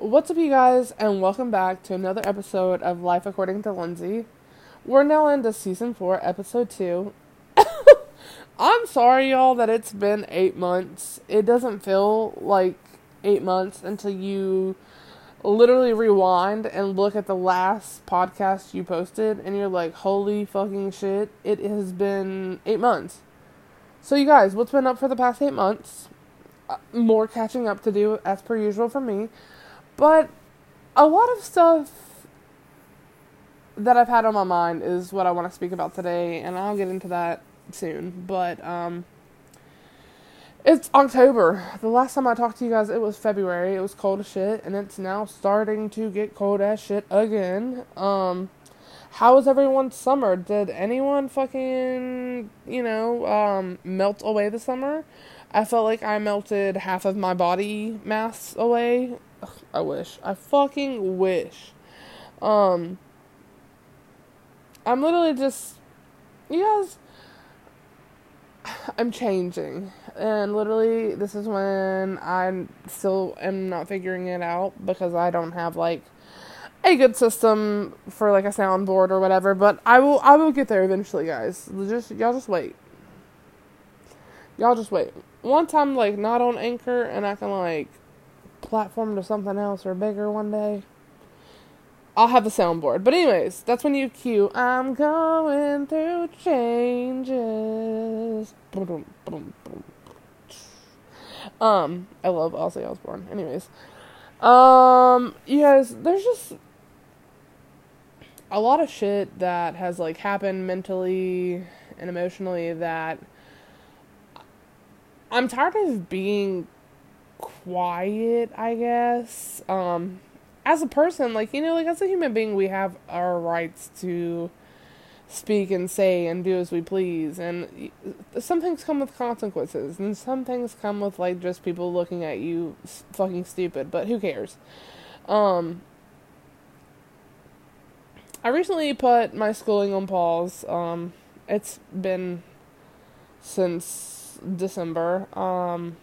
What's up, you guys, and welcome back to another episode of Life According to Lindsay. We're now into season four, episode two. I'm sorry, y'all, that it's been eight months. It doesn't feel like eight months until you literally rewind and look at the last podcast you posted, and you're like, holy fucking shit, it has been eight months. So, you guys, what's been up for the past eight months? Uh, more catching up to do, as per usual, for me. But a lot of stuff that I've had on my mind is what I want to speak about today, and I'll get into that soon. But um, it's October. The last time I talked to you guys, it was February. It was cold as shit, and it's now starting to get cold as shit again. Um, how was everyone's summer? Did anyone fucking, you know, um, melt away the summer? I felt like I melted half of my body mass away Ugh, I wish. I fucking wish. Um, I'm literally just, you guys, I'm changing. And literally, this is when I still am not figuring it out because I don't have like a good system for like a soundboard or whatever. But I will, I will get there eventually, guys. Just y'all, just wait. Y'all just wait. Once I'm like not on Anchor and I can like platform to something else or bigger one day. I'll have a soundboard. But anyways, that's when you cue I'm going through changes. Um, I love Ozzy Osbourne. Anyways. Um, you guys, there's just a lot of shit that has like happened mentally and emotionally that I'm tired of being quiet, I guess. Um, as a person, like, you know, like as a human being, we have our rights to speak and say and do as we please. And some things come with consequences, and some things come with, like, just people looking at you fucking stupid, but who cares? Um, I recently put my schooling on pause. Um, it's been since December. Um,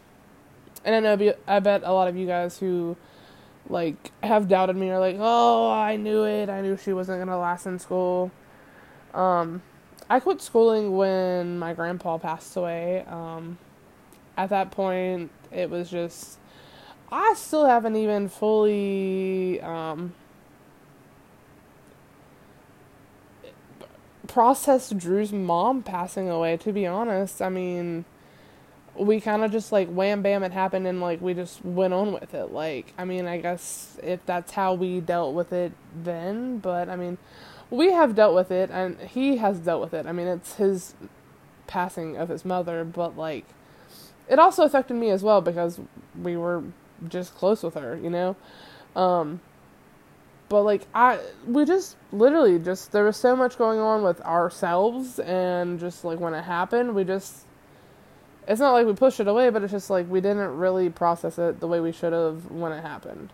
and I know I bet a lot of you guys who like have doubted me are like, "Oh, I knew it. I knew she wasn't going to last in school." Um I quit schooling when my grandpa passed away. Um at that point, it was just I still haven't even fully um processed Drew's mom passing away, to be honest. I mean, we kind of just like wham bam it happened and like we just went on with it. Like i mean i guess if that's how we dealt with it then but i mean we have dealt with it and he has dealt with it. I mean it's his passing of his mother but like it also affected me as well because we were just close with her you know? Um but like i we just literally just there was so much going on with ourselves and just like when it happened we just it's not like we pushed it away, but it's just like we didn't really process it the way we should have when it happened.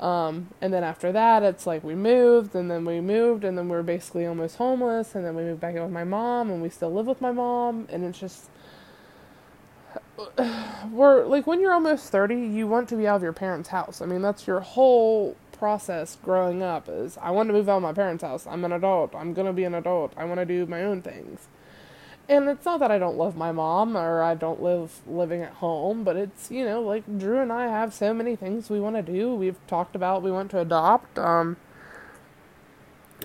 Um, and then after that, it's like we moved, and then we moved, and then we are basically almost homeless, and then we moved back in with my mom, and we still live with my mom, and it's just we're like when you're almost 30 you want to be out of your parents house. I mean that's your whole process growing up is i want to move out of my parents house. I'm an adult. I'm going to be an adult. I want to do my own things and it's not that I don't love my mom or I don't live living at home, but it's, you know, like Drew and I have so many things we want to do. We've talked about we want to adopt. Um,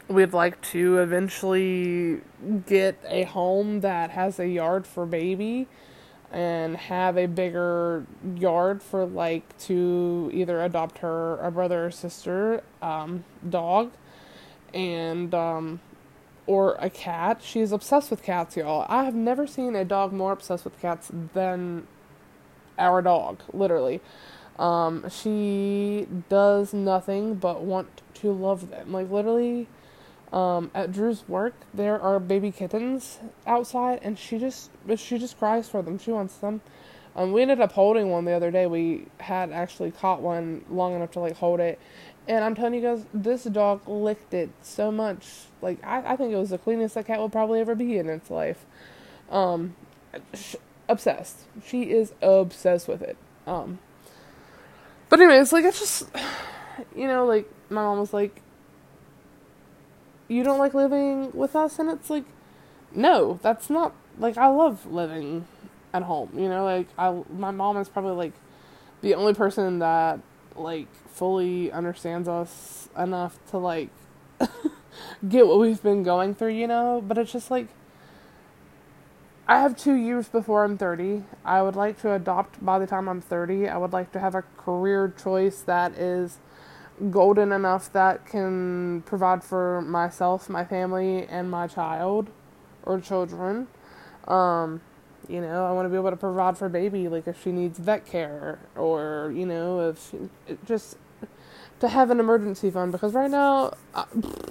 we'd like to eventually get a home that has a yard for baby and have a bigger yard for like to either adopt her a brother or sister um, dog and um, or a cat. She's obsessed with cats, y'all. I have never seen a dog more obsessed with cats than our dog, literally. Um, she does nothing but want to love them. Like literally, um, at Drew's work, there are baby kittens outside, and she just she just cries for them. She wants them. Um, we ended up holding one the other day. We had actually caught one long enough to like hold it, and I'm telling you guys, this dog licked it so much. Like I, I think it was the cleanest that cat will probably ever be in its life. Um, sh- obsessed. She is obsessed with it. Um, but anyways, like it's just you know, like my mom was like, "You don't like living with us," and it's like, no, that's not like I love living at home. You know, like I my mom is probably like the only person that like fully understands us enough to like get what we've been going through, you know, but it's just like I have 2 years before I'm 30. I would like to adopt by the time I'm 30. I would like to have a career choice that is golden enough that can provide for myself, my family, and my child or children. Um, you know, I want to be able to provide for baby, like if she needs vet care or, you know, if she, just to have an emergency fund because right now I,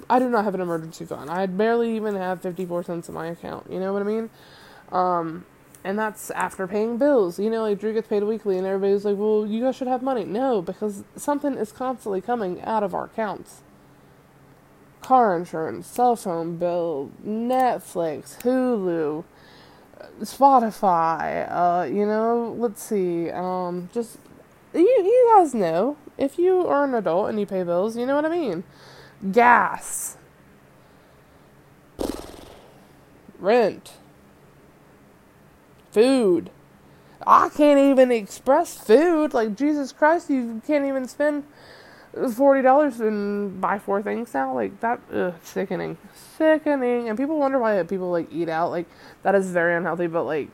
I, do not have an emergency fund. I barely even have 54 cents in my account. You know what I mean? Um, and that's after paying bills. You know, like Drew gets paid weekly, and everybody's like, well, you guys should have money. No, because something is constantly coming out of our accounts car insurance, cell phone bill, Netflix, Hulu, Spotify, uh, you know, let's see, um, just, you, you guys know, if you are an adult and you pay bills, you know what I mean. Gas, rent, food. I can't even express food. Like, Jesus Christ, you can't even spend forty dollars and buy four things now. Like that, ugh, sickening, sickening. And people wonder why people like eat out. Like that is very unhealthy. But like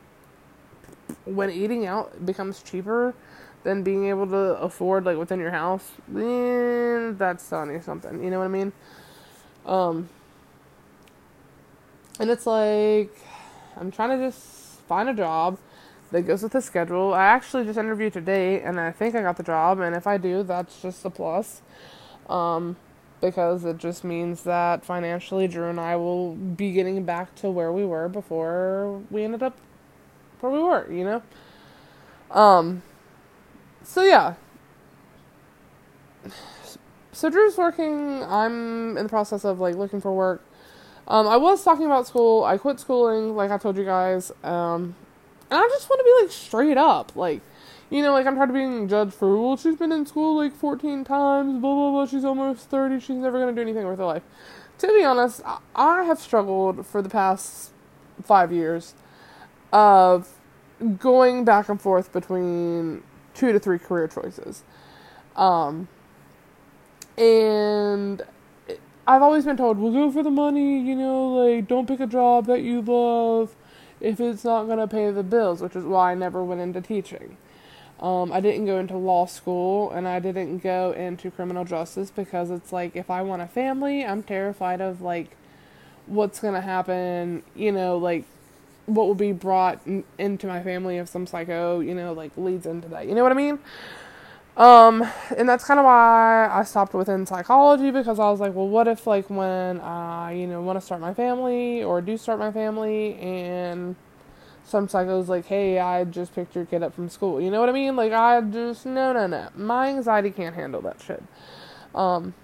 when eating out becomes cheaper than being able to afford like within your house, then that's telling you something. You know what I mean? Um, and it's like I'm trying to just find a job that goes with the schedule. I actually just interviewed today, and I think I got the job. And if I do, that's just a plus, um, because it just means that financially, Drew and I will be getting back to where we were before we ended up where we were. You know. Um. So yeah. So Drew's working. I'm in the process of like looking for work. Um, I was talking about school. I quit schooling, like I told you guys. Um, and I just want to be like straight up. Like, you know, like I'm tired of being judged for, well, she's been in school like 14 times, blah, blah, blah. She's almost 30. She's never to do anything with her life. To be honest, I have struggled for the past five years of going back and forth between two to three career choices. Um, and I've always been told, well, go for the money, you know, like, don't pick a job that you love if it's not going to pay the bills, which is why I never went into teaching. Um, I didn't go into law school and I didn't go into criminal justice because it's like if I want a family, I'm terrified of like what's going to happen, you know, like what will be brought in, into my family if some psycho, you know, like leads into that. You know what I mean? Um, and that's kind of why I stopped within psychology because I was like, well, what if like when I, you know, want to start my family or do start my family and some psycho's like, hey, I just picked your kid up from school. You know what I mean? Like, I just, no, no, no. My anxiety can't handle that shit. Um,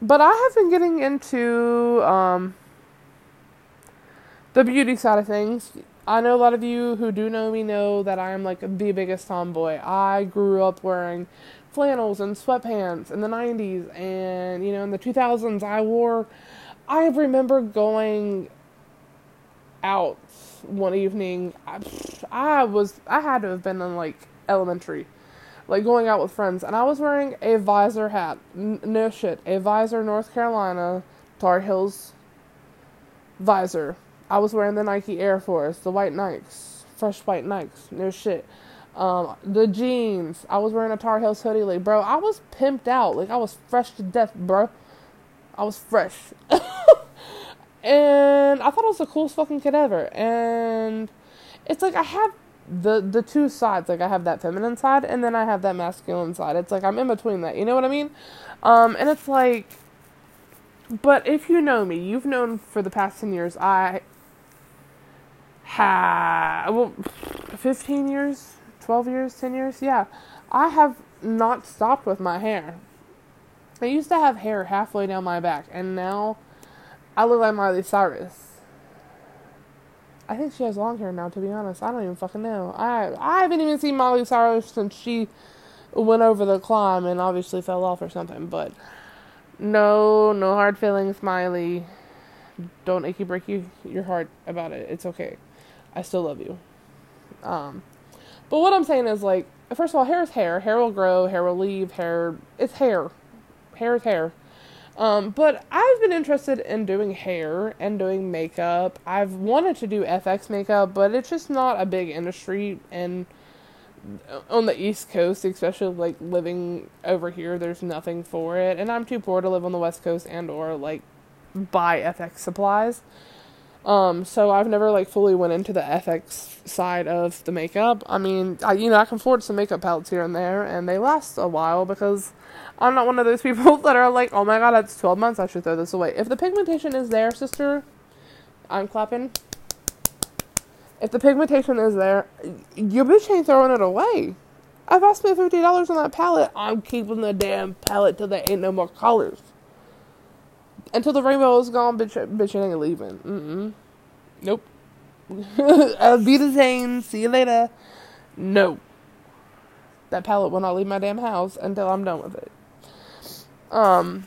but I have been getting into, um, the beauty side of things. I know a lot of you who do know me know that I am like the biggest tomboy. I grew up wearing flannels and sweatpants in the 90s and you know in the 2000s I wore I remember going out one evening I, I was I had to have been in like elementary like going out with friends and I was wearing a visor hat. N- no shit. A visor North Carolina Tar Heels visor I was wearing the Nike Air Force, the white Nikes, fresh white Nikes, no shit. Um, the jeans. I was wearing a Tar Heels hoodie, like, bro. I was pimped out, like I was fresh to death, bro. I was fresh, and I thought I was the coolest fucking kid ever. And it's like I have the the two sides. Like I have that feminine side, and then I have that masculine side. It's like I'm in between that. You know what I mean? Um, and it's like, but if you know me, you've known for the past ten years, I ha well 15 years 12 years 10 years yeah i have not stopped with my hair i used to have hair halfway down my back and now i look like miley cyrus i think she has long hair now to be honest i don't even fucking know i i haven't even seen miley cyrus since she went over the climb and obviously fell off or something. But no, no hard feelings, Smiley. Don't achy break you, your heart about it. It's okay. I still love you. Um, but what I'm saying is like, first of all, hair is hair. Hair will grow. Hair will leave. Hair, it's hair. Hair is hair. Um, but I've been interested in doing hair and doing makeup. I've wanted to do FX makeup, but it's just not a big industry and on the East Coast, especially like living over here, there's nothing for it, and I'm too poor to live on the West Coast and or like buy FX supplies. Um, so I've never like fully went into the FX side of the makeup. I mean, I you know I can afford some makeup palettes here and there, and they last a while because I'm not one of those people that are like, oh my god, it's 12 months, I should throw this away. If the pigmentation is there, sister, I'm clapping if the pigmentation is there, your bitch ain't throwing it away. If I spent fifty dollars on that palette, I'm keeping the damn palette till there ain't no more colors. Until the rainbow is gone, bitch, bitch ain't leaving. Mm-mm. Nope. I'll be the same. See you later. No. That palette will not leave my damn house until I'm done with it. Um,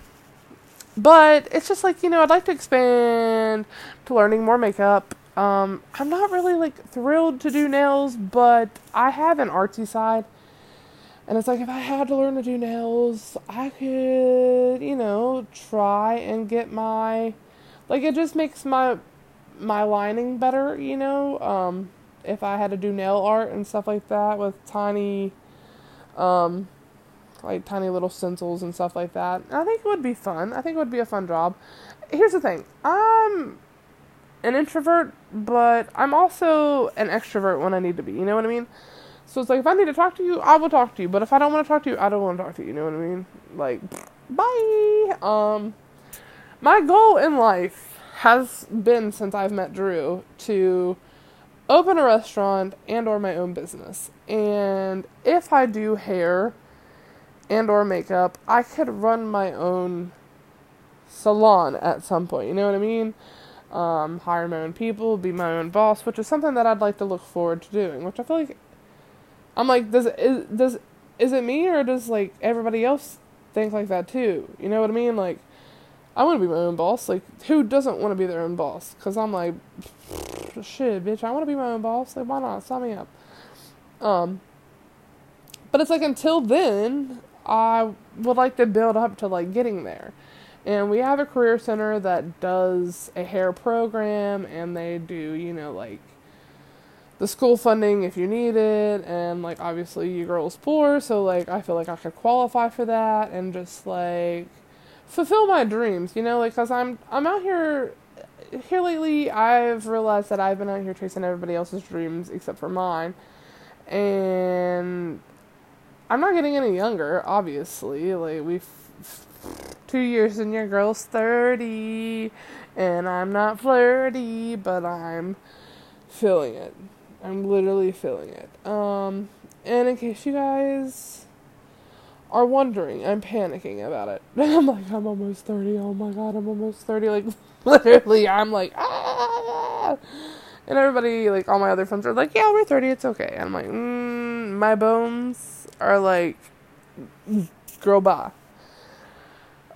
but it's just like you know, I'd like to expand to learning more makeup um, I'm not really like thrilled to do nails, but I have an artsy side. And it's like if I had to learn to do nails, I could, you know, try and get my like it just makes my my lining better, you know. Um, if I had to do nail art and stuff like that with tiny um like tiny little stencils and stuff like that. I think it would be fun. I think it would be a fun job. Here's the thing. I'm an introvert, but I'm also an extrovert when I need to be. You know what I mean? So it's like if I need to talk to you, I will talk to you. But if I don't want to talk to you, I don't want to talk to you. You know what I mean? Like, bye. Um, my goal in life has been since I've met Drew to open a restaurant and or my own business. And if I do hair and or makeup, I could run my own salon at some point. You know what I mean? um, hire my own people, be my own boss, which is something that I'd like to look forward to doing. Which I feel like I'm like, does is, does is it me or does like everybody else think like that too? You know what I mean? Like, I want to be my own boss. Like, who doesn't want to be their own boss? Cause I'm like, shit, bitch, I want to be my own boss. Like, why not? Sign me up. Um, but it's like until then, I would like to build up to like getting there. And we have a career center that does a hair program and they do, you know, like the school funding if you need it and like obviously you girls poor, so like I feel like I could qualify for that and just like fulfill my dreams, you know, like cuz I'm I'm out here here lately I've realized that I've been out here chasing everybody else's dreams except for mine. And I'm not getting any younger, obviously. Like we've two years and your girl's 30 and I'm not flirty, but I'm feeling it. I'm literally feeling it. Um, and in case you guys are wondering, I'm panicking about it. I'm like, I'm almost 30. Oh my god, I'm almost 30. Like, literally, I'm like, ah! And everybody, like, all my other friends are like, yeah, we're 30, it's okay. And I'm like, mm, my bones are like, girl, bye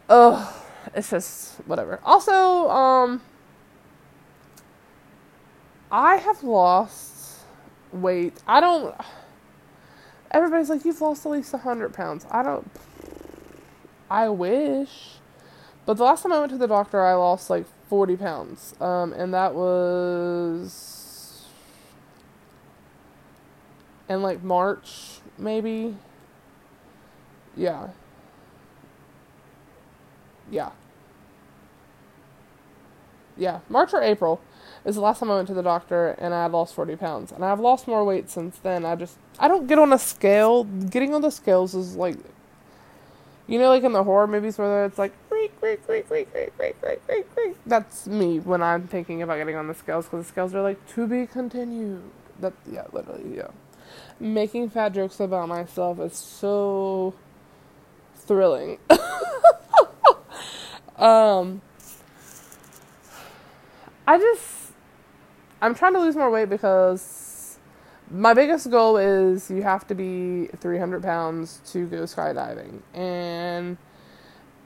ugh, it's just whatever. Also, um, I have lost weight. I don't. Everybody's like, you've lost at least hundred pounds. I don't. I wish, but the last time I went to the doctor, I lost like forty pounds, um, and that was in like March, maybe. Yeah. Yeah. Yeah, March or April is the last time I went to the doctor and I lost 40 pounds. And I've lost more weight since then. I just, I don't get on a scale. Getting on the scales is like, you know, like in the horror movies where it's like, creak, creak. That's me when I'm thinking about getting on the scales because the scales are like, to be continued. That, yeah, literally, yeah. Making fat jokes about myself is so thrilling. Um, I just, I'm trying to lose more weight because my biggest goal is you have to be 300 pounds to go skydiving. And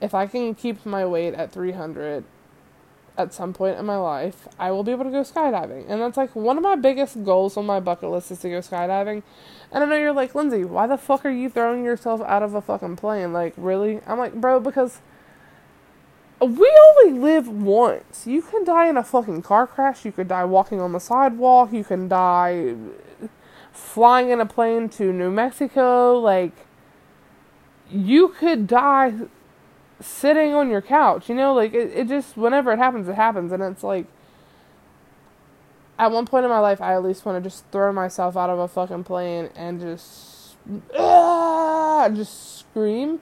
if I can keep my weight at 300 at some point in my life, I will be able to go skydiving. And that's like one of my biggest goals on my bucket list is to go skydiving. And I know you're like, Lindsay, why the fuck are you throwing yourself out of a fucking plane? Like, really? I'm like, bro, because we only live once. You can die in a fucking car crash. You could die walking on the sidewalk. You can die flying in a plane to New Mexico. Like, you could die sitting on your couch. You know, like, it, it just, whenever it happens, it happens. And it's like, at one point in my life, I at least want to just throw myself out of a fucking plane and just, ah, just scream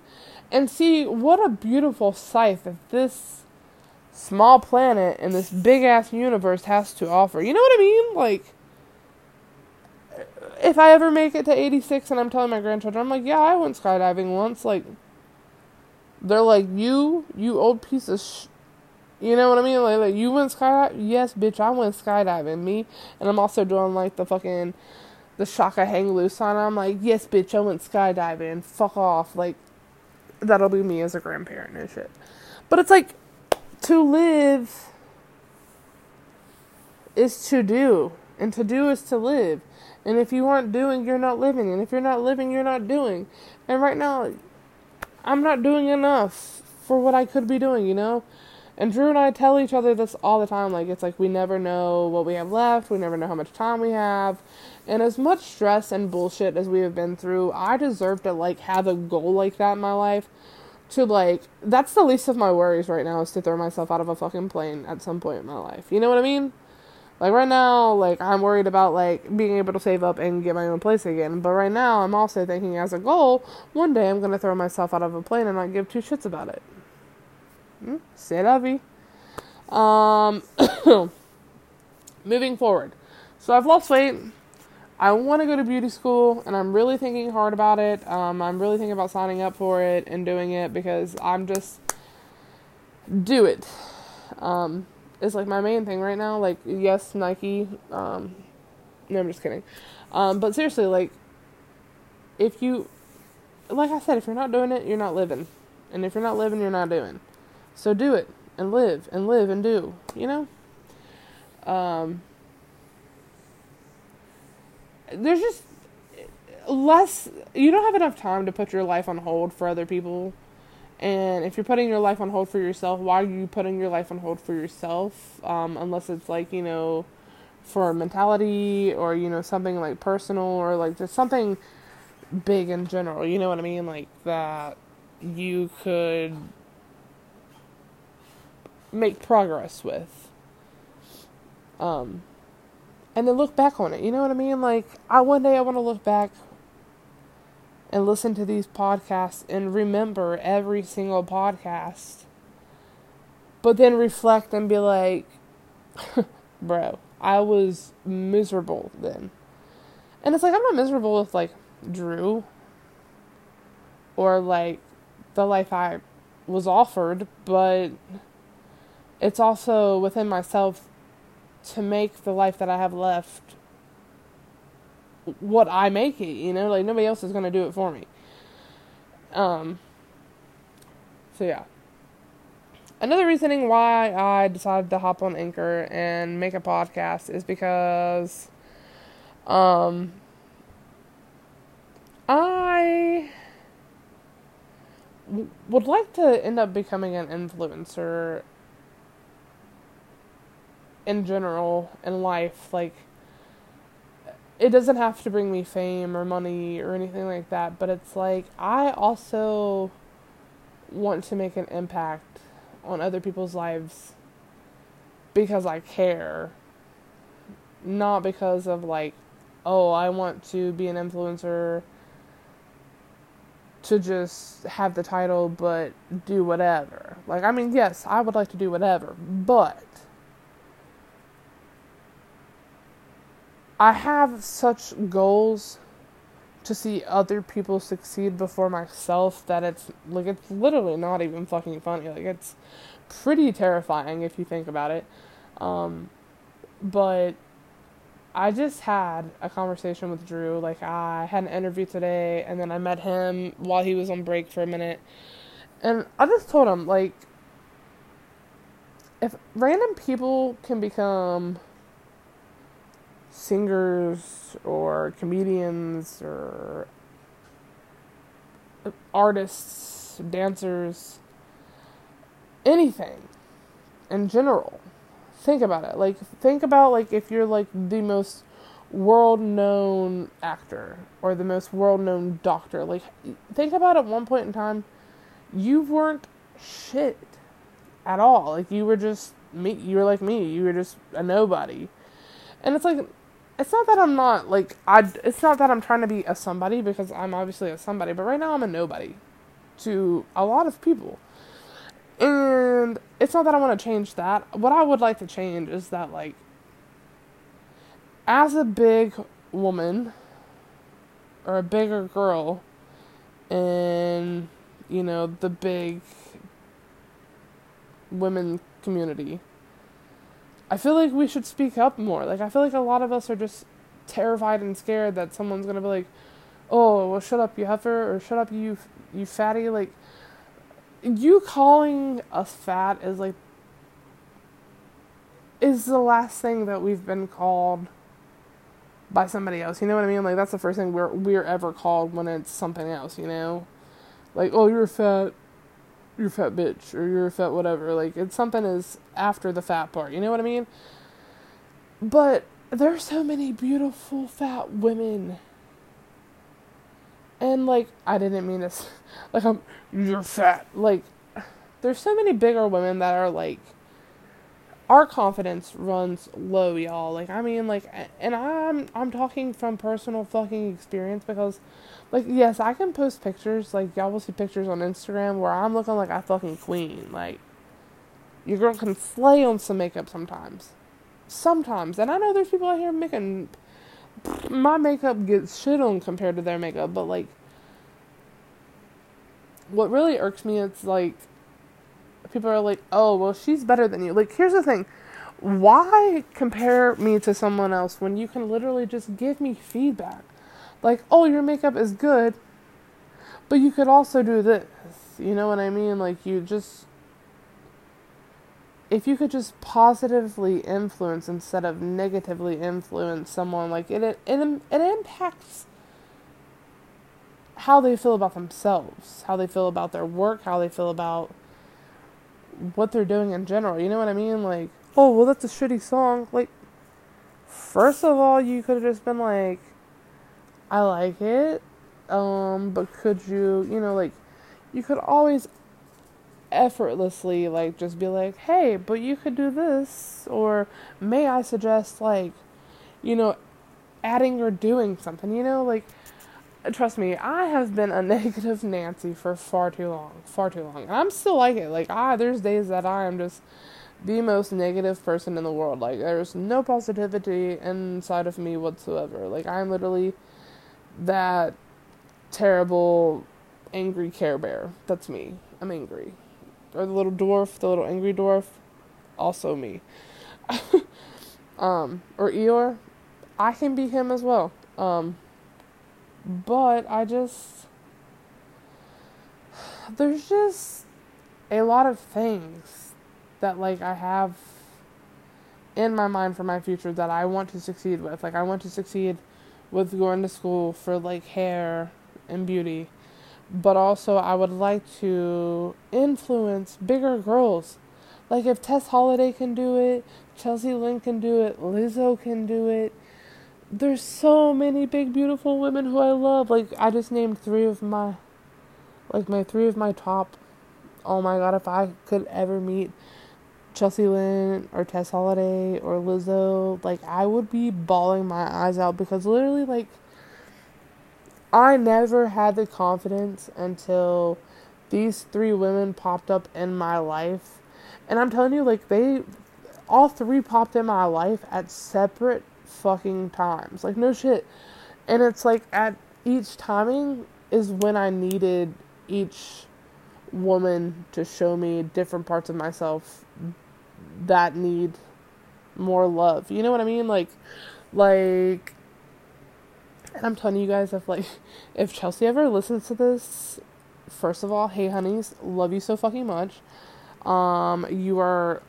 and see what a beautiful sight that this small planet and this big ass universe has to offer. You know what I mean? Like, if I ever make it to 86 and I'm telling my grandchildren, I'm like, yeah, I went skydiving once. Like, they're like, you, you old piece of sh. You know what I mean? Like, like you went skydiving? Yes, bitch, I went skydiving. Me. And I'm also doing, like, the fucking, the Shaka hang loose on. I'm like, yes, bitch, I went skydiving. Fuck off. Like, that'll be me as a grandparent and shit. But it's like to live is to do, and to do is to live. And if you aren't doing, you're not living. And if you're not living, you're not doing. And right now, I'm not doing enough for what I could be doing, you know? And Drew and I tell each other this all the time. Like, it's like we never know what we have left, we never know how much time we have. And as much stress and bullshit as we have been through, I deserve to, like, have a goal like that in my life. To, like, that's the least of my worries right now is to throw myself out of a fucking plane at some point in my life. You know what I mean? Like, right now, like, I'm worried about, like, being able to save up and get my own place again. But right now, I'm also thinking as a goal, one day I'm to throw myself out of a plane and not give two shits about it. Hmm? C'est la vie. Um, moving forward. So I've lost weight. I want to go to beauty school, and I'm really thinking hard about it. Um, I'm really thinking about signing up for it and doing it because I'm just do it. Um, it's like my main thing right now. Like, yes, Nike. Um, no, I'm just kidding. Um, but seriously, like, if you, like I said, if you're not doing it, you're not living, and if you're not living, you're not doing. So do it and live and live and do. You know. Um, there's just less you don't have enough time to put your life on hold for other people. And if you're putting your life on hold for yourself why are you putting your life on hold for yourself? Um, unless it's like you know for mentality or you know something like personal or like just something big in general. You know what i mean? Like that you could make progress with. Um and then look back on it. You know what I mean? Like, I one day I want to look back and listen to these podcasts and remember every single podcast, but then reflect and be like, bro, I was miserable then. And it's like, I'm not miserable with like Drew or like the life I was offered, but it's also within myself to make the life that I have left what I make it, you know, like nobody else is going to do it for me. Um so yeah. Another reasoning why I decided to hop on Anchor and make a podcast is because um I would like to end up becoming an influencer in general in life like it doesn't have to bring me fame or money or anything like that but it's like i also want to make an impact on other people's lives because i care. Not because of like oh i want to be an influencer to just have the title but do whatever. Like i mean yes i would like to do whatever but I have such goals to see other people succeed before myself that it's like it's literally not even fucking funny. Like it's pretty terrifying if you think about it. Um, but I just had a conversation with Drew. Like, I had an interview today, and then I met him while he was on break for a minute. And I just told him, like, if random people can become singers or comedians or artists, dancers, anything in general, think about it. Like think about like if you're like the most world known actor or the most world known doctor. Like think about at one point in time you weren't shit at all. Like you were just me you were like me. You were just a nobody. And it's like it's not that I'm not like I it's not that I'm trying to be a somebody because I'm obviously a somebody, but right now I'm a nobody to a lot of people. And it's not that I want to change that. What I would like to change is that, like, as a big woman or a bigger girl in, you know, the big women community, I feel like we should speak up more. Like, I feel like a lot of us are just terrified and scared that someone's gonna be like, "Oh, well, shut up, you heifer," or "Shut up, you you fatty." Like, you calling us fat is like is the last thing that we've been called by somebody else. You know what I mean? Like that's the first thing we're we're ever called when it's something else, you know? Like, oh you're fat you're a fat bitch or you're a fat whatever. Like it's something is after the fat part, you know what I mean? But there's so many beautiful fat women and like I didn't mean this like I'm you're fat. Like there's so many bigger women that are like our confidence runs low, y'all. Like I mean like and I'm I'm talking from personal fucking experience because like yes, I can post pictures, like y'all will see pictures on Instagram where I'm looking like a fucking queen. Like your girl can slay on some makeup sometimes. Sometimes. And I know there's people out here making my makeup gets shit on compared to their makeup, but like what really irks me is like people are like, "Oh, well, she's better than you." Like, here's the thing. Why compare me to someone else when you can literally just give me feedback? Like, "Oh, your makeup is good, but you could also do this." You know what I mean? Like you just if you could just positively influence instead of negatively influence someone, like it it it, it impacts how they feel about themselves, how they feel about their work, how they feel about what they're doing in general. You know what I mean? Like, oh, well, that's a shitty song. Like, first of all, you could have just been like, I like it, um, but could you, you know, like, you could always effortlessly like just be like, "Hey, but you could do this," or may I suggest like, you know, adding or doing something, you know, like trust me, I have been a negative Nancy for far too long, far too long. And I'm still like it. Like, ah, there's days that I am just the most negative person in the world. Like, there's no positivity inside of me whatsoever. Like, I'm literally that terrible, angry Care Bear. That's me. I'm angry or the little dwarf, the little angry dwarf, also me. um, or Eeyore, I can be him as well. Um, but I just there's just a lot of things that like I have in my mind for my future that I want to succeed with. Like I want to succeed with going to school for like hair and beauty but also I would like to influence bigger girls. Like if Tess Holliday can do it, Chelsea Lynn can do it, Lizzo can do it. There's so many big beautiful women who I love. Like I just named three of my like my three of my top. Oh my god, if I could ever meet Chelsea Lynn or Tess Holliday or Lizzo, like I would be bawling my eyes out because literally like I never had the confidence until these three women popped up in my life. And I'm telling you, like, they, all three popped in my life at separate fucking times. Like, no shit. And it's like at each timing is when I needed each woman to show me different parts of myself that need more love. You know what I mean? Like, Like, and I'm telling you guys, if like, if Chelsea ever listens to this, first of all, hey honeys, love you so fucking much. Um, you are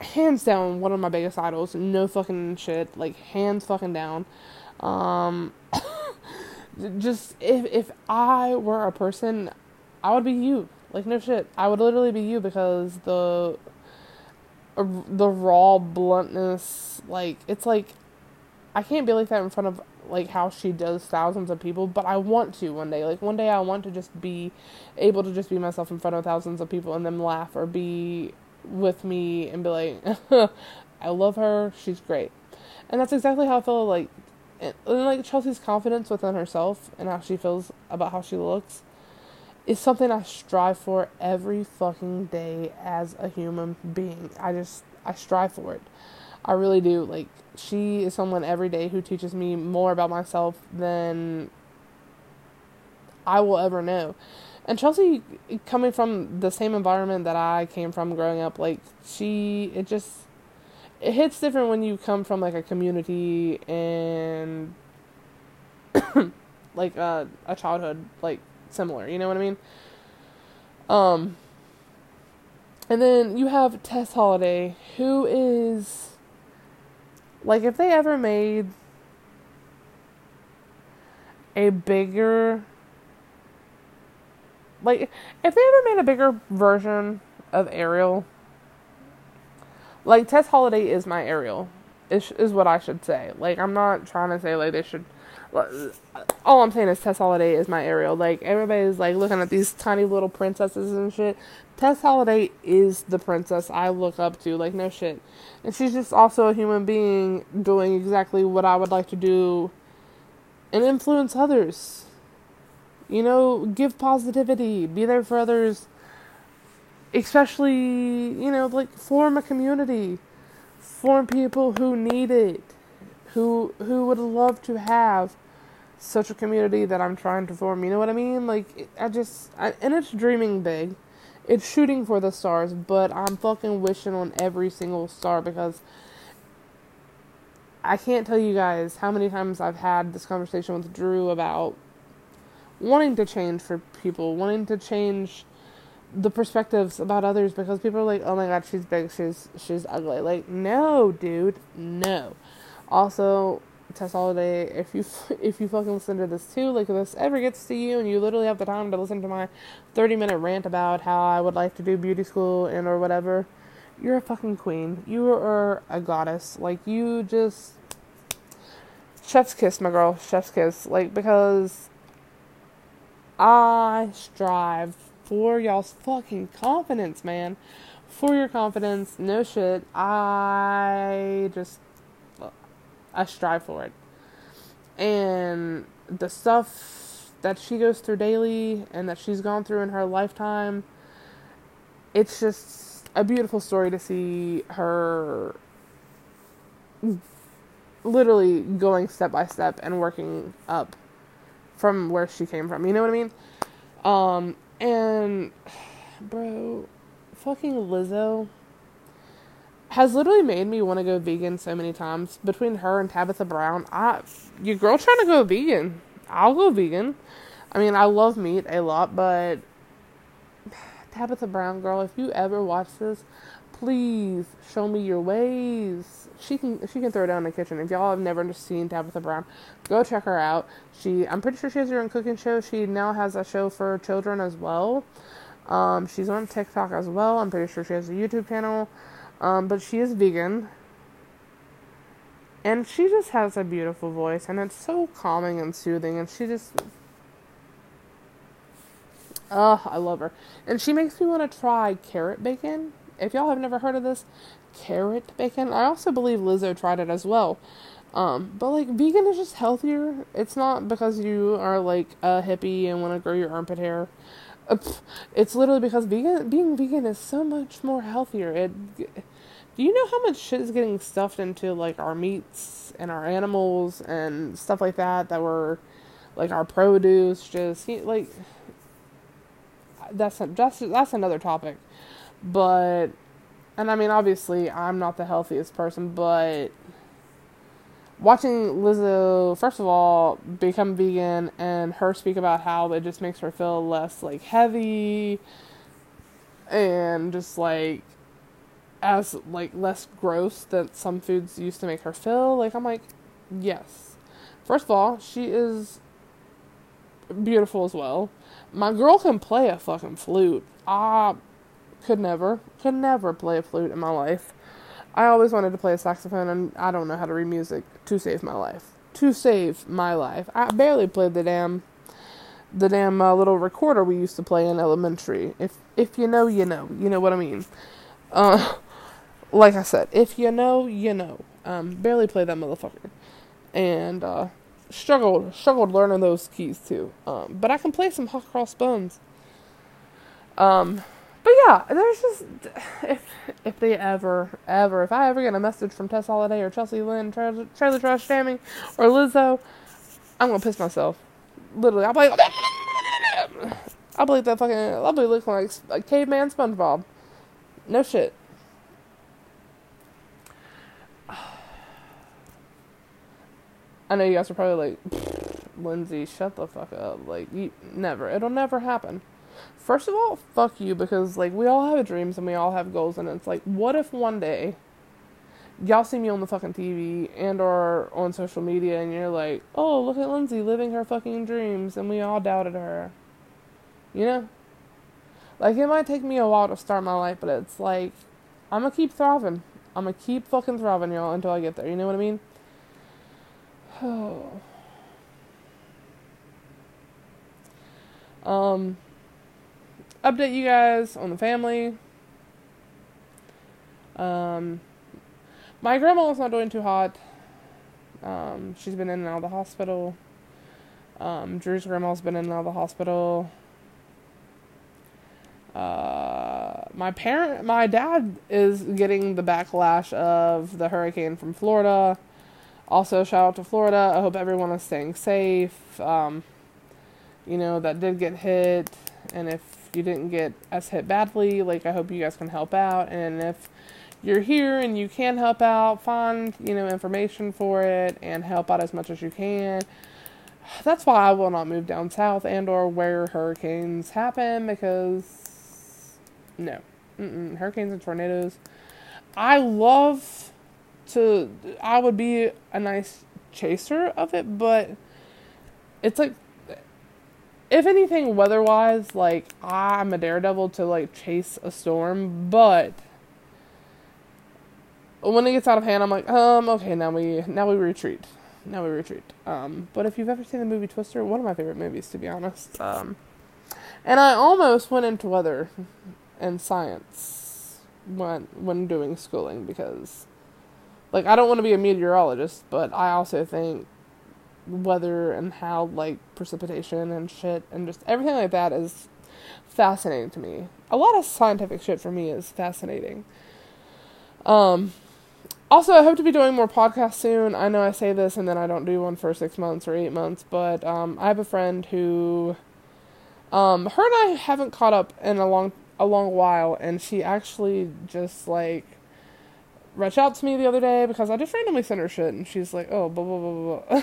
hands down one of my biggest idols. No fucking shit. Like hands fucking down. Um, just if if I were a person, I would be you. Like no shit, I would literally be you because the the raw bluntness, like it's like I can't be like that in front of like how she does thousands of people, but I want to one day. Like one day I want to just be able to just be myself in front of thousands of people and them laugh or be with me and be like, I love her, she's great. And that's exactly how I feel like and, like Chelsea's confidence within herself and how she feels about how she looks is something I strive for every fucking day as a human being. I just I strive for it. I really do. Like she is someone every day who teaches me more about myself than I will ever know. And Chelsea coming from the same environment that I came from growing up, like she it just it hits different when you come from like a community and like a a childhood like similar, you know what I mean? Um and then you have Tess Holliday, who is like if they ever made a bigger like if they ever made a bigger version of Ariel like Tess Holliday is my Ariel, is is what I should say. Like I'm not trying to say like they should. All I'm saying is Tess Holliday is my Ariel. Like everybody's like looking at these tiny little princesses and shit. Tess Holliday is the princess I look up to. Like no shit, and she's just also a human being doing exactly what I would like to do, and influence others. You know, give positivity, be there for others especially you know like form a community form people who need it who who would love to have such a community that I'm trying to form you know what I mean? Like I just I, and it's dreaming big. It's shooting for the stars but I'm fucking wishing on every single star because I can't tell you guys how many times I've had this conversation with Drew about wanting to change for people wanting to change the perspectives about others because people are like, "Oh my god, she's big, she's she's ugly." Like, no, dude, no. Also, Tess Holliday, if you if you fucking listen to this too, like if this ever gets to you and you literally have the time to listen to my thirty minute rant about how I would like to do beauty school and or whatever, you're a fucking queen. You are a goddess. Like you just chef's kiss, my girl, chef's kiss. Like because I strive for y'all's fucking confidence, man. For your confidence, no shit. I just I strive for it. And the stuff that she goes through daily and that she's gone through in her lifetime, it's just a beautiful story to see her literally going step by step and working up from where she came from. You know what I mean? Um, and, bro, fucking Lizzo has literally made me want to go vegan so many times. Between her and Tabitha Brown, I, your girl trying to go vegan. I'll go vegan. I mean, I love meat a lot, but Tabitha Brown, girl, if you ever watch this, please show me your ways she can she can throw it down in the kitchen. If y'all have never seen Tabitha Brown, go check her out. She I'm pretty sure she has her own cooking show. She now has a show for children as well. Um, she's on TikTok as well. I'm pretty sure she has a YouTube channel. Um, but she is vegan. And she just has a beautiful voice and it's so calming and soothing and she just Oh, I love her. And she makes me want to try carrot bacon. If y'all have never heard of this, carrot bacon. I also believe Lizzo tried it as well. Um, but like vegan is just healthier. It's not because you are like a hippie and want to grow your armpit hair. Uh, it's literally because vegan being vegan is so much more healthier. It do you know how much shit is getting stuffed into like our meats and our animals and stuff like that that were like our produce just like that's that's that's another topic. But and I mean, obviously, I'm not the healthiest person, but watching Lizzo, first of all, become vegan and her speak about how it just makes her feel less like heavy and just like as like less gross that some foods used to make her feel. Like I'm like, yes. First of all, she is beautiful as well. My girl can play a fucking flute. I could never, could never play a flute in my life. I always wanted to play a saxophone, and I don't know how to read music to save my life. To save my life, I barely played the damn, the damn uh, little recorder we used to play in elementary. If if you know, you know, you know what I mean. Uh, like I said, if you know, you know. Um, barely played that motherfucker, and uh, struggled struggled learning those keys too. Um, but I can play some hot cross buns. Um, but yeah, there's just if if they ever ever if I ever get a message from Tess Holliday or Chelsea Lynn, Trailer, Trash Tammy, or Lizzo, I'm gonna piss myself. Literally, I'll be like, I'll be like that fucking, I'll be looking like a caveman SpongeBob. No shit. I know you guys are probably like, Lindsay, shut the fuck up. Like, you, never. It'll never happen. First of all, fuck you because, like, we all have dreams and we all have goals, and it's like, what if one day y'all see me on the fucking TV and or on social media and you're like, oh, look at Lindsay living her fucking dreams, and we all doubted her. You know? Like, it might take me a while to start my life, but it's like, I'm gonna keep thriving. I'm gonna keep fucking thriving, y'all, until I get there. You know what I mean? Oh. Um, update you guys on the family. Um, my grandma's not doing too hot. Um, she's been in and out of the hospital. Um, Drew's grandma's been in and out of the hospital. Uh, my parent, my dad is getting the backlash of the hurricane from Florida. Also, shout out to Florida. I hope everyone is staying safe. Um, you know, that did get hit. And if you didn't get as hit badly, like, I hope you guys can help out. And if you're here and you can help out, find, you know, information for it and help out as much as you can. That's why I will not move down south and or where hurricanes happen because no. Mm-mm. Hurricanes and tornadoes. I love to I would be a nice chaser of it, but it's like if anything weather wise, like I'm a daredevil to like chase a storm, but when it gets out of hand I'm like, um, okay, now we now we retreat. Now we retreat. Um, but if you've ever seen the movie Twister, one of my favorite movies to be honest. Um and I almost went into weather and science when when doing schooling because like I don't want to be a meteorologist, but I also think weather and how like precipitation and shit and just everything like that is fascinating to me. A lot of scientific shit for me is fascinating. Um also I hope to be doing more podcasts soon. I know I say this and then I don't do one for 6 months or 8 months, but um I have a friend who um her and I haven't caught up in a long a long while and she actually just like reached out to me the other day because I just randomly sent her shit and she's like, oh, blah, blah, blah, blah.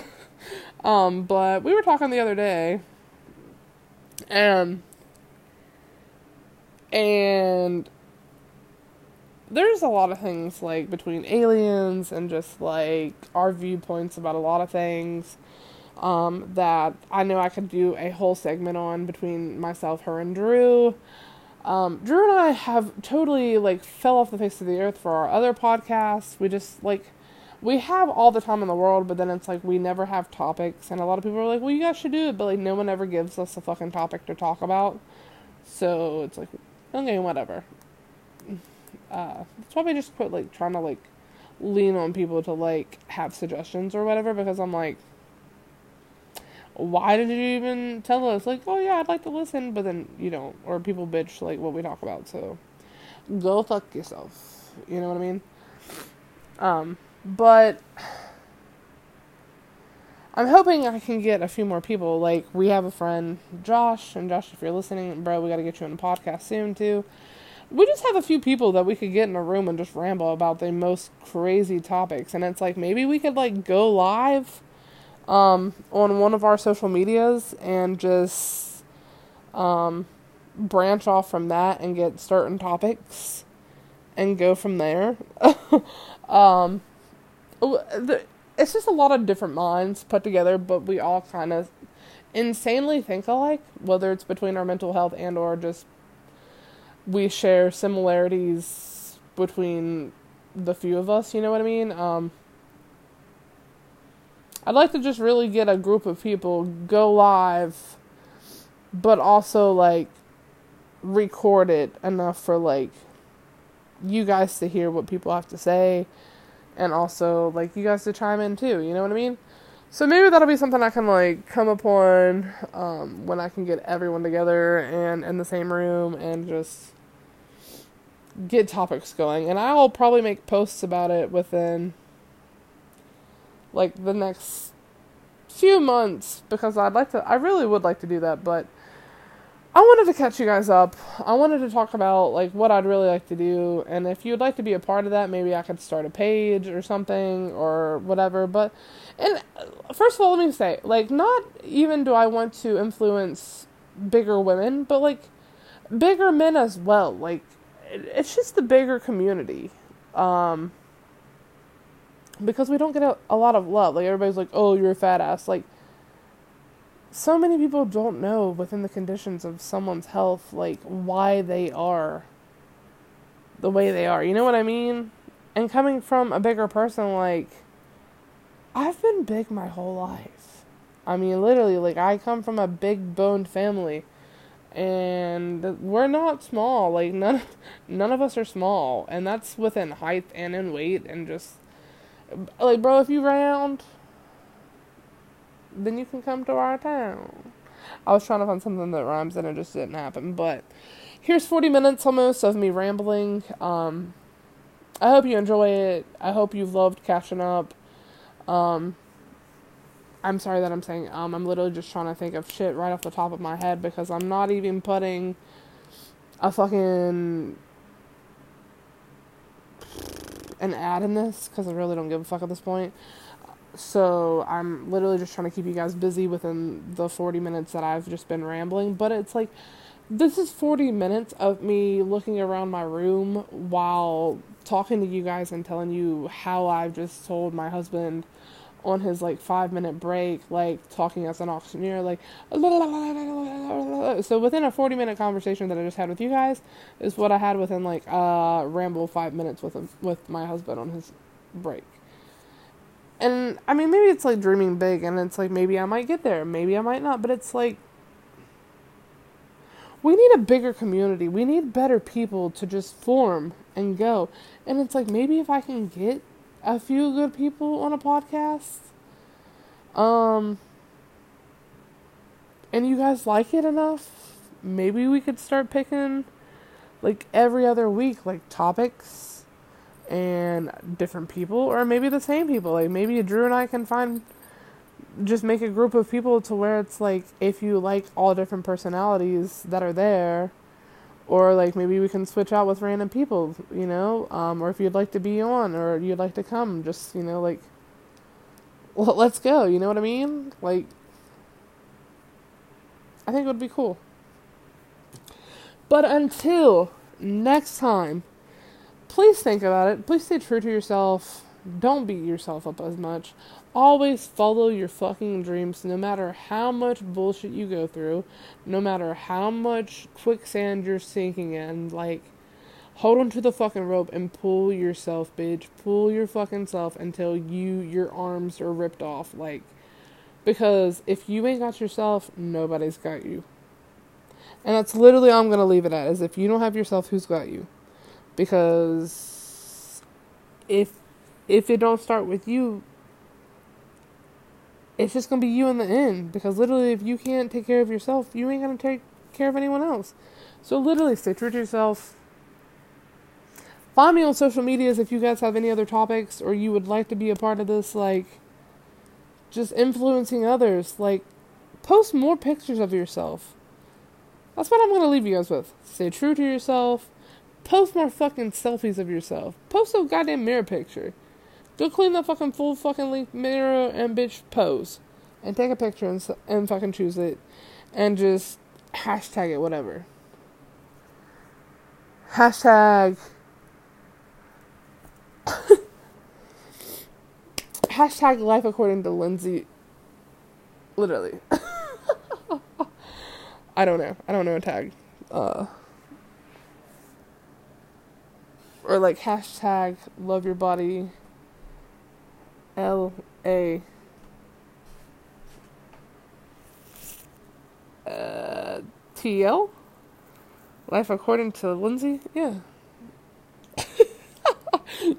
um, but we were talking the other day and, and there's a lot of things like between aliens and just like our viewpoints about a lot of things um, that I know I could do a whole segment on between myself, her, and Drew. Um, Drew and I have totally like fell off the face of the earth for our other podcasts. We just like we have all the time in the world, but then it's like we never have topics, and a lot of people are like, "Well, you guys should do it," but like no one ever gives us a fucking topic to talk about. So it's like, okay, whatever. Uh, that's why we just quit like trying to like lean on people to like have suggestions or whatever because I'm like why did you even tell us? Like, oh yeah, I'd like to listen, but then you don't, or people bitch like what we talk about. So go fuck yourself. You know what I mean? Um, but I'm hoping I can get a few more people. Like we have a friend, Josh, and Josh, if you're listening, bro, we got to get you on the podcast soon too. we just have a few people that we could get in a room and just ramble about the most crazy topics and it's like maybe we could like go live um, on one of our social medias and just um, branch off from that and get certain topics and go from there um, it's just a lot of different minds put together but we all kind of insanely think alike whether it's between our mental health and or just we share similarities between the few of us, you know what I mean? Um, I'd like to just really get a group of people go live, but also like record it enough for like you guys to hear what people have to say and also like you guys to chime in too, you know what I mean? So maybe that'll be something I can like come upon um, when I can get everyone together and in the same room and just get topics going, and I'll probably make posts about it within like the next few months because I'd like to I really would like to do that, but I wanted to catch you guys up. I wanted to talk about like what I'd really like to do and if you'd like to be a part of that, maybe I could start a page or something or whatever. But and first of all, let me say, like not even do I want to influence bigger women, but like bigger men as well. Like it's just the bigger community. Um, because we don't get a, a lot of love. Like everybody's like, "Oh, you're a fat ass." Like so many people don't know within the conditions of someone's health like why they are the way they are. You know what I mean? And coming from a bigger person like I've been big my whole life. I mean, literally like I come from a big boned family and we're not small. Like none, none of us are small, and that's within height and in weight, and just like bro, if you round, then you can come to our town. I was trying to find something that rhymes, and it just didn't happen. But here's 40 minutes almost of me rambling. Um, I hope you enjoy it. I hope you've loved catching up. Um, I'm sorry that I'm saying um. I'm literally just trying to think of shit right off the top of my head because I'm not even putting a fucking an ad in this because I really don't give a fuck at this point. So I'm literally just trying to keep you guys busy within the 40 minutes that I've just been rambling. But it's like this is 40 minutes of me looking around my room while talking to you guys and telling you how I've just told my husband on his like five minute break, like talking as an auctioneer, like so within a forty minute conversation that I just had with you guys is what I had within like uh ramble five minutes with him with my husband on his break. And I mean maybe it's like dreaming big and it's like maybe I might get there, maybe I might not, but it's like we need a bigger community. We need better people to just form and go. And it's like maybe if I can get a few good people on a podcast. Um, and you guys like it enough, maybe we could start picking like every other week, like topics and different people, or maybe the same people. Like maybe Drew and I can find just make a group of people to where it's like if you like all different personalities that are there or like maybe we can switch out with random people, you know, um, or if you'd like to be on or you'd like to come, just you know, like, well, let's go. You know what I mean? Like, I think it would be cool. But until next time, please think about it. Please stay true to yourself. Don't beat yourself up as much. Always follow your fucking dreams no matter how much bullshit you go through, no matter how much quicksand you're sinking in. Like, hold on to the fucking rope and pull yourself, bitch. Pull your fucking self until you, your arms are ripped off. Like, because if you ain't got yourself, nobody's got you. And that's literally all I'm gonna leave it at is if you don't have yourself, who's got you? Because if if it don't start with you, it's just gonna be you in the end. Because literally, if you can't take care of yourself, you ain't gonna take care of anyone else. So literally, stay true to yourself. Find me on social medias if you guys have any other topics or you would like to be a part of this, like just influencing others. Like, post more pictures of yourself. That's what I'm gonna leave you guys with. Stay true to yourself. Post more fucking selfies of yourself. Post a goddamn mirror picture. Go clean the fucking full fucking mirror and bitch pose. And take a picture and, and fucking choose it. And just hashtag it, whatever. Hashtag. hashtag life according to Lindsay. Literally. I don't know. I don't know a tag. Uh, or like hashtag love your body L A uh, T L Life according to Lindsay? Yeah.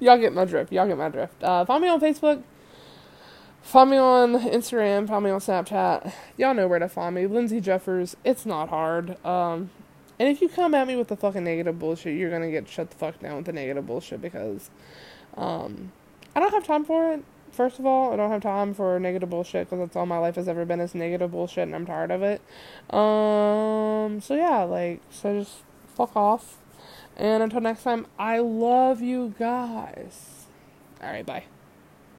Y'all get my drift. Y'all get my drift. Uh, follow me on Facebook. Follow me on Instagram. Follow me on Snapchat. Y'all know where to find me. Lindsay Jeffers. It's not hard. Um, and if you come at me with the fucking negative bullshit, you're gonna get shut the fuck down with the negative bullshit because, um, I don't have time for it. First of all, I don't have time for negative bullshit because that's all my life has ever been is negative bullshit, and I'm tired of it. Um, so yeah, like, so just fuck off. And until next time, I love you guys. All right, bye.